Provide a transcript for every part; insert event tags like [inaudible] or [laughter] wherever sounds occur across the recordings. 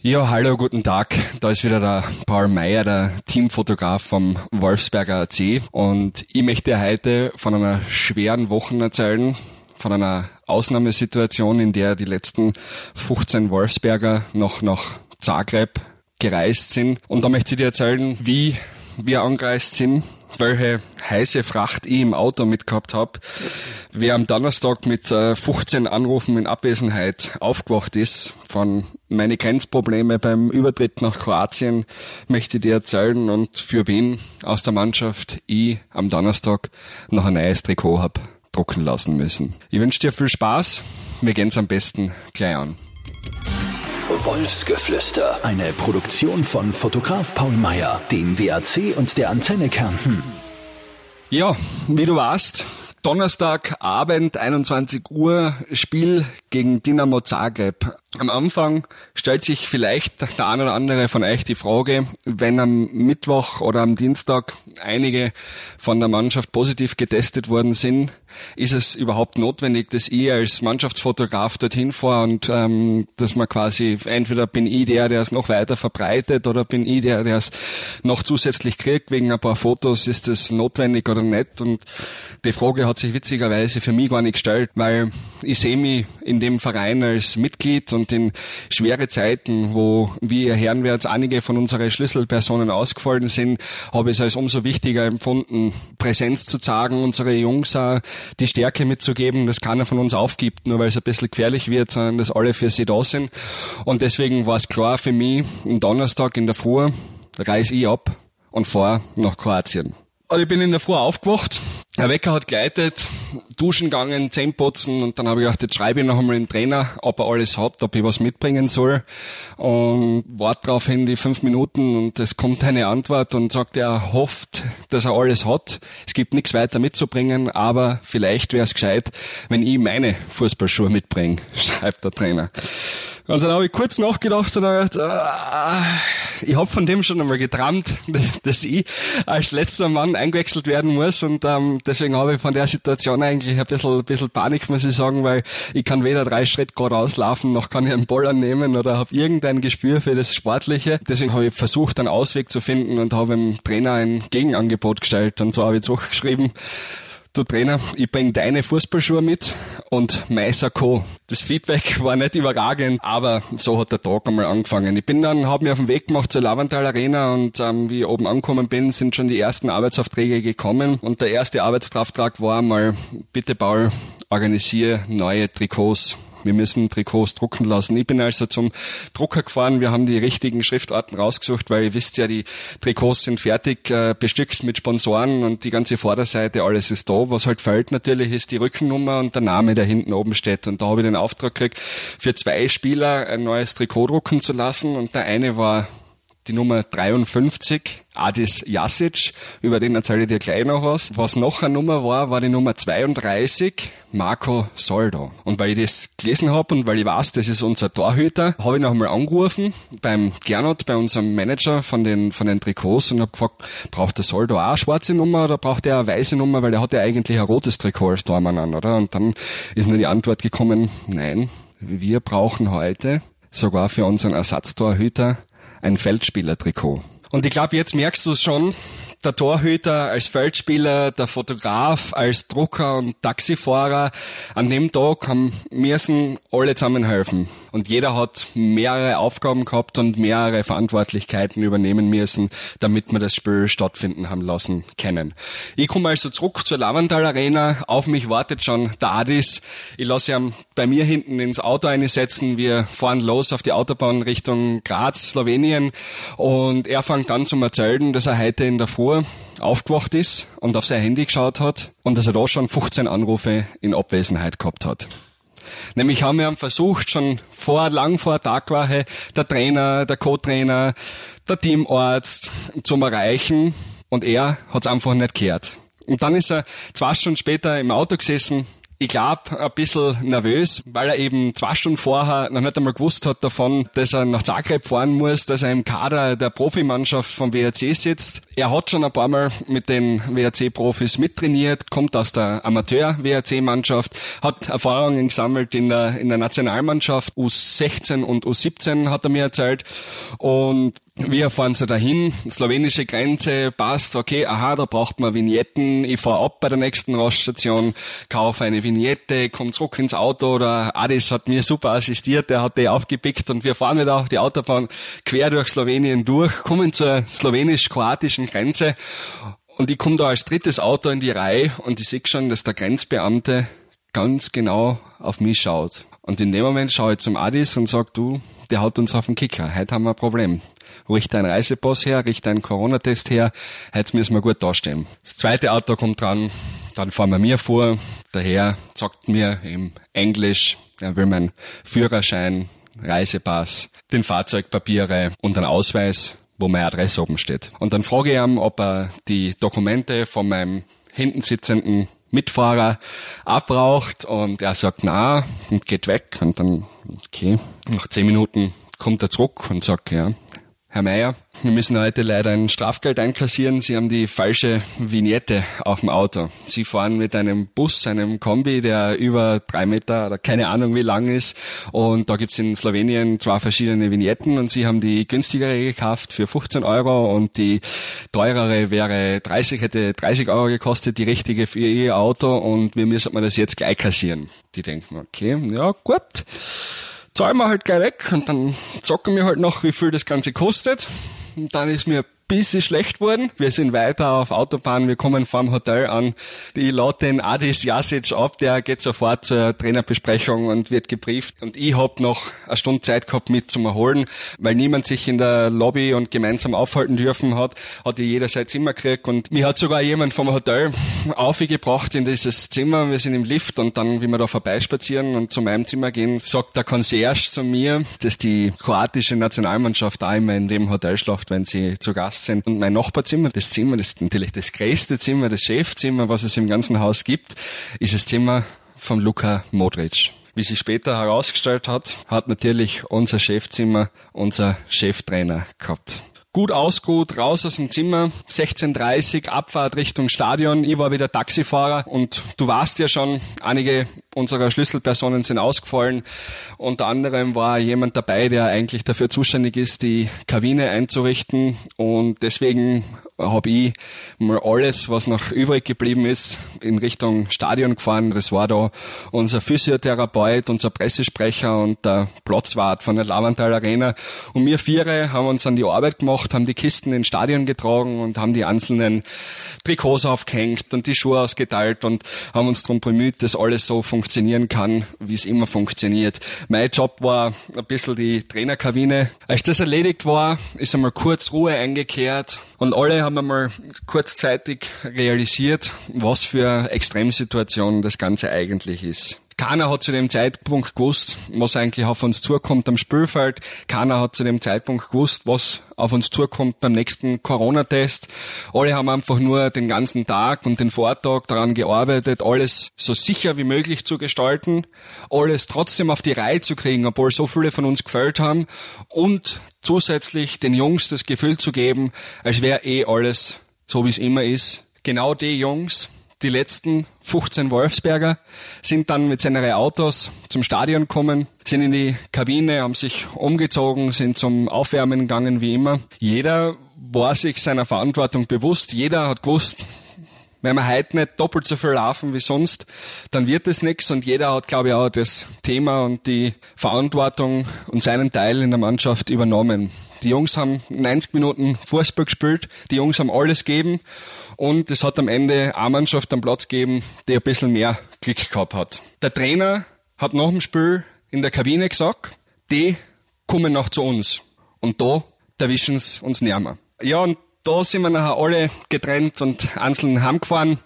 Ja, hallo, guten Tag. Da ist wieder der Paul Meyer, der Teamfotograf vom Wolfsberger AC. Und ich möchte heute von einer schweren Woche erzählen, von einer Ausnahmesituation, in der die letzten 15 Wolfsberger noch nach Zagreb gereist sind. Und da möchte ich dir erzählen, wie wir angereist sind, welche heiße Fracht ich im Auto mitgehabt habe. Wer am Donnerstag mit 15 äh, Anrufen in Abwesenheit aufgewacht ist von meine Grenzprobleme beim Übertritt nach Kroatien, möchte ich dir erzählen und für wen aus der Mannschaft ich am Donnerstag noch ein neues Trikot hab drucken lassen müssen. Ich wünsche dir viel Spaß. Wir gehen's am besten gleich an. Wolfsgeflüster. Eine Produktion von Fotograf Paul Meyer, dem WAC und der Antenne Kärnten. Ja, wie du weißt, Donnerstagabend, 21 Uhr, Spiel gegen Dinamo Zagreb. Am Anfang stellt sich vielleicht der eine oder andere von euch die Frage, wenn am Mittwoch oder am Dienstag einige von der Mannschaft positiv getestet worden sind, ist es überhaupt notwendig, dass ich als Mannschaftsfotograf dorthin fahre und ähm, dass man quasi, entweder bin ich der, der es noch weiter verbreitet oder bin ich der, der es noch zusätzlich kriegt, wegen ein paar Fotos, ist das notwendig oder nicht? Und die Frage hat sich witzigerweise für mich gar nicht gestellt, weil ich sehe mich in dem Verein als Mitglied und in schwere Zeiten, wo, wie ihr hören werdet, einige von unseren Schlüsselpersonen ausgefallen sind, habe ich es als umso wichtiger empfunden, Präsenz zu zeigen, unsere Jungs auch die Stärke mitzugeben, dass keiner von uns aufgibt, nur weil es ein bisschen gefährlich wird, sondern dass alle für sie da sind. Und deswegen war es klar für mich, am Donnerstag in der Früh reise ich ab und fahre nach Kroatien. Und ich bin in der Früh aufgewacht der Wecker hat geleitet, duschen gegangen, Zähne putzen und dann habe ich gedacht, jetzt schreibe ich noch einmal den Trainer, ob er alles hat, ob ich was mitbringen soll und warte darauf hin die fünf Minuten und es kommt eine Antwort und sagt, er hofft, dass er alles hat. Es gibt nichts weiter mitzubringen, aber vielleicht wäre es gescheit, wenn ich meine Fußballschuhe mitbringe, [laughs] schreibt der Trainer. Und dann habe ich kurz nachgedacht und gedacht, ah, ich habe von dem schon einmal geträumt, [laughs] dass, dass, ich als letzter Mann eingewechselt werden muss und ähm, deswegen habe ich von der Situation eigentlich ein bisschen, ein bisschen Panik, muss ich sagen, weil ich kann weder drei Schritte geradeaus laufen, noch kann ich einen Ball annehmen oder habe irgendein Gespür für das Sportliche. Deswegen habe ich versucht, einen Ausweg zu finden und habe dem Trainer ein Gegenangebot gestellt und so habe ich zurückgeschrieben, du Trainer, ich bring deine Fußballschuhe mit und mein Sakko. Das Feedback war nicht überragend, aber so hat der Tag einmal angefangen. Ich bin dann, habe mich auf den Weg gemacht zur Lavantal Arena und ähm, wie ich oben angekommen bin, sind schon die ersten Arbeitsaufträge gekommen und der erste Arbeitsauftrag war mal, bitte Paul, organisiere neue Trikots wir müssen Trikots drucken lassen. Ich bin also zum Drucker gefahren. Wir haben die richtigen Schriftarten rausgesucht, weil ihr wisst ja, die Trikots sind fertig äh, bestückt mit Sponsoren und die ganze Vorderseite, alles ist da. Was halt fehlt natürlich ist die Rückennummer und der Name, der hinten oben steht. Und da habe ich den Auftrag gekriegt, für zwei Spieler ein neues Trikot drucken zu lassen. Und der eine war die Nummer 53, Adis Jasic, über den erzähle ich dir gleich noch was. Was noch eine Nummer war, war die Nummer 32, Marco Soldo. Und weil ich das gelesen habe und weil ich weiß, das ist unser Torhüter, habe ich noch einmal angerufen beim Gernot, bei unserem Manager von den, von den Trikots und habe gefragt, braucht der Soldo auch eine schwarze Nummer oder braucht er eine weiße Nummer, weil der hat ja eigentlich ein rotes Trikot als Tormann an, oder? Und dann ist nur die Antwort gekommen, nein, wir brauchen heute sogar für unseren Ersatztorhüter ein Feldspielertrikot. Und ich glaube, jetzt merkst du es schon, der Torhüter als Feldspieler, der Fotograf als Drucker und Taxifahrer. An dem Tag haben müssen alle zusammenhelfen. Und jeder hat mehrere Aufgaben gehabt und mehrere Verantwortlichkeiten übernehmen müssen, damit wir das Spiel stattfinden haben lassen können. Ich komme also zurück zur Lavandal Arena. Auf mich wartet schon der Adis. Ich lasse ihn bei mir hinten ins Auto einsetzen. Wir fahren los auf die Autobahn Richtung Graz, Slowenien. Und er fängt an zu erzählen, dass er heute in der Früh Uhr aufgewacht ist und auf sein Handy geschaut hat und dass er da schon 15 Anrufe in Abwesenheit gehabt hat. Nämlich haben wir versucht, schon vor, lang vor Tagwache, der Trainer, der Co-Trainer, der Teamarzt zum Erreichen und er hat es einfach nicht gehört. Und dann ist er zwei Stunden später im Auto gesessen, ich glaube, ein bisschen nervös, weil er eben zwei Stunden vorher noch nicht einmal gewusst hat davon, dass er nach Zagreb fahren muss, dass er im Kader der Profimannschaft vom WRC sitzt. Er hat schon ein paar Mal mit den WRC-Profis mittrainiert, kommt aus der Amateur-WRC-Mannschaft, hat Erfahrungen gesammelt in der, in der Nationalmannschaft, U16 und U17 hat er mir erzählt und wir fahren so dahin, slowenische Grenze, passt, okay, aha, da braucht man Vignetten, ich fahre ab bei der nächsten Raststation, kaufe eine Vignette, komme zurück ins Auto, oder Adis hat mir super assistiert, der hat die aufgepickt und wir fahren wieder auf die Autobahn quer durch Slowenien durch, kommen zur slowenisch-kroatischen Grenze. Und ich komme da als drittes Auto in die Reihe und ich sehe schon, dass der Grenzbeamte ganz genau auf mich schaut. Und in dem Moment schaue ich zum Adis und sag, du, der haut uns auf den Kicker, heute haben wir ein Problem richte deinen Reisepass her, richte deinen Corona-Test her, jetzt müssen wir gut dastehen. Das zweite Auto kommt dran, dann fahren wir mir vor, der Herr sagt mir im Englisch, er will meinen Führerschein, Reisepass, den Fahrzeugpapiere und einen Ausweis, wo meine Adresse oben steht. Und dann frage ich ihn, ob er die Dokumente von meinem hinten sitzenden Mitfahrer abbraucht. Und er sagt na und geht weg. Und dann okay. Nach zehn Minuten kommt er zurück und sagt ja Herr Meier, wir müssen heute leider ein Strafgeld einkassieren. Sie haben die falsche Vignette auf dem Auto. Sie fahren mit einem Bus, einem Kombi, der über drei Meter oder keine Ahnung wie lang ist. Und da gibt's in Slowenien zwei verschiedene Vignetten und Sie haben die günstigere gekauft für 15 Euro und die teurere wäre 30, hätte 30 Euro gekostet, die richtige für Ihr Auto und wir müssen das jetzt gleich kassieren. Die denken, okay, ja gut zahlen wir halt gleich weg und dann zocken wir halt noch, wie viel das Ganze kostet. Und dann ist mir bisschen schlecht worden. Wir sind weiter auf Autobahn, wir kommen vorm Hotel an. Die lade den Adis Jasic ab, der geht sofort zur Trainerbesprechung und wird gebrieft. Und ich hab noch eine Stunde Zeit gehabt mit zum Erholen, weil niemand sich in der Lobby und gemeinsam aufhalten dürfen hat, hat jeder sein Zimmer gekriegt und mir hat sogar jemand vom Hotel [laughs] aufgebracht in dieses Zimmer. Wir sind im Lift und dann, wie wir da vorbeispazieren und zu meinem Zimmer gehen, sagt der Concierge zu mir, dass die kroatische Nationalmannschaft da immer in dem Hotel schlaft, wenn sie zu Gast Sind. Und mein Nachbarzimmer, das Zimmer, das ist natürlich das größte Zimmer, das Chefzimmer, was es im ganzen Haus gibt, ist das Zimmer von Luka Modric. Wie sich später herausgestellt hat, hat natürlich unser Chefzimmer unser Cheftrainer gehabt gut ausgeruht, raus aus dem Zimmer, 16.30 Abfahrt Richtung Stadion. Ich war wieder Taxifahrer und du warst ja schon, einige unserer Schlüsselpersonen sind ausgefallen. Unter anderem war jemand dabei, der eigentlich dafür zuständig ist, die Kabine einzurichten und deswegen habe ich mal alles, was noch übrig geblieben ist, in Richtung Stadion gefahren. Das war da unser Physiotherapeut, unser Pressesprecher und der Platzwart von der Lavantal Arena. Und wir Viere haben uns an die Arbeit gemacht, haben die Kisten ins Stadion getragen und haben die einzelnen Trikots aufgehängt und die Schuhe ausgeteilt und haben uns darum bemüht, dass alles so funktionieren kann, wie es immer funktioniert. Mein Job war ein bisschen die Trainerkabine. Als das erledigt war, ist einmal kurz Ruhe eingekehrt und alle haben einmal kurzzeitig realisiert, was für Extremsituation das Ganze eigentlich ist. Keiner hat zu dem Zeitpunkt gewusst, was eigentlich auf uns zukommt am Spielfeld. Keiner hat zu dem Zeitpunkt gewusst, was auf uns zukommt beim nächsten Corona-Test. Alle haben einfach nur den ganzen Tag und den Vortag daran gearbeitet, alles so sicher wie möglich zu gestalten, alles trotzdem auf die Reihe zu kriegen, obwohl so viele von uns gefällt haben und zusätzlich den Jungs das Gefühl zu geben, als wäre eh alles so wie es immer ist. Genau die Jungs, die letzten 15 Wolfsberger sind dann mit seinen Autos zum Stadion gekommen, sind in die Kabine, haben sich umgezogen, sind zum Aufwärmen gegangen wie immer. Jeder war sich seiner Verantwortung bewusst. Jeder hat gewusst, wenn wir heute nicht doppelt so viel laufen wie sonst, dann wird es nichts und jeder hat, glaube ich, auch das Thema und die Verantwortung und seinen Teil in der Mannschaft übernommen. Die Jungs haben 90 Minuten Fußball gespielt, die Jungs haben alles gegeben und es hat am Ende eine Mannschaft am Platz gegeben, die ein bisschen mehr Glück gehabt hat. Der Trainer hat nach dem Spiel in der Kabine gesagt, die kommen noch zu uns und da erwischen sie uns näher. Ja, und da sind wir nachher alle getrennt und einzeln heimgefahren,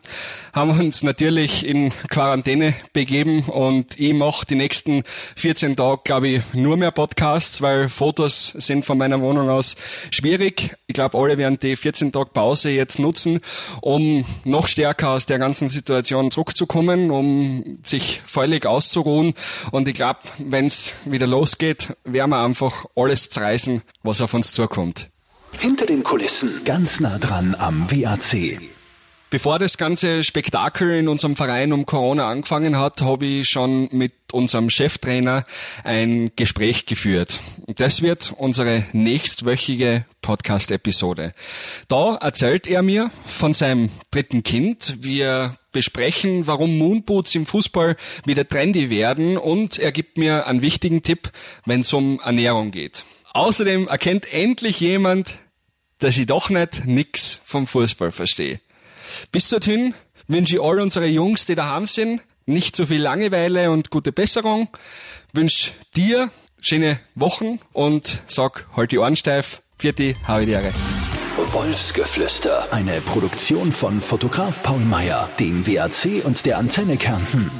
haben uns natürlich in Quarantäne begeben und ich mache die nächsten 14 Tage, glaube ich, nur mehr Podcasts, weil Fotos sind von meiner Wohnung aus schwierig. Ich glaube, alle werden die 14 Tage Pause jetzt nutzen, um noch stärker aus der ganzen Situation zurückzukommen, um sich völlig auszuruhen. Und ich glaube, wenn es wieder losgeht, werden wir einfach alles zerreißen, was auf uns zukommt. Hinter den Kulissen, ganz nah dran am WAC. Bevor das ganze Spektakel in unserem Verein um Corona angefangen hat, habe ich schon mit unserem Cheftrainer ein Gespräch geführt. Das wird unsere nächstwöchige Podcast-Episode. Da erzählt er mir von seinem dritten Kind. Wir besprechen, warum Moonboots im Fußball wieder trendy werden und er gibt mir einen wichtigen Tipp, wenn es um Ernährung geht. Außerdem erkennt endlich jemand, dass ich doch nicht nix vom Fußball verstehe. Bis dorthin wünsche ich all unsere Jungs, die daheim sind, nicht so viel Langeweile und gute Besserung. Wünsche dir schöne Wochen und sag halt die Ohren steif. Vierte, habe die Ehre. Wolfsgeflüster, eine Produktion von Fotograf Paul Meyer, dem WAC und der Antenne Kärnten.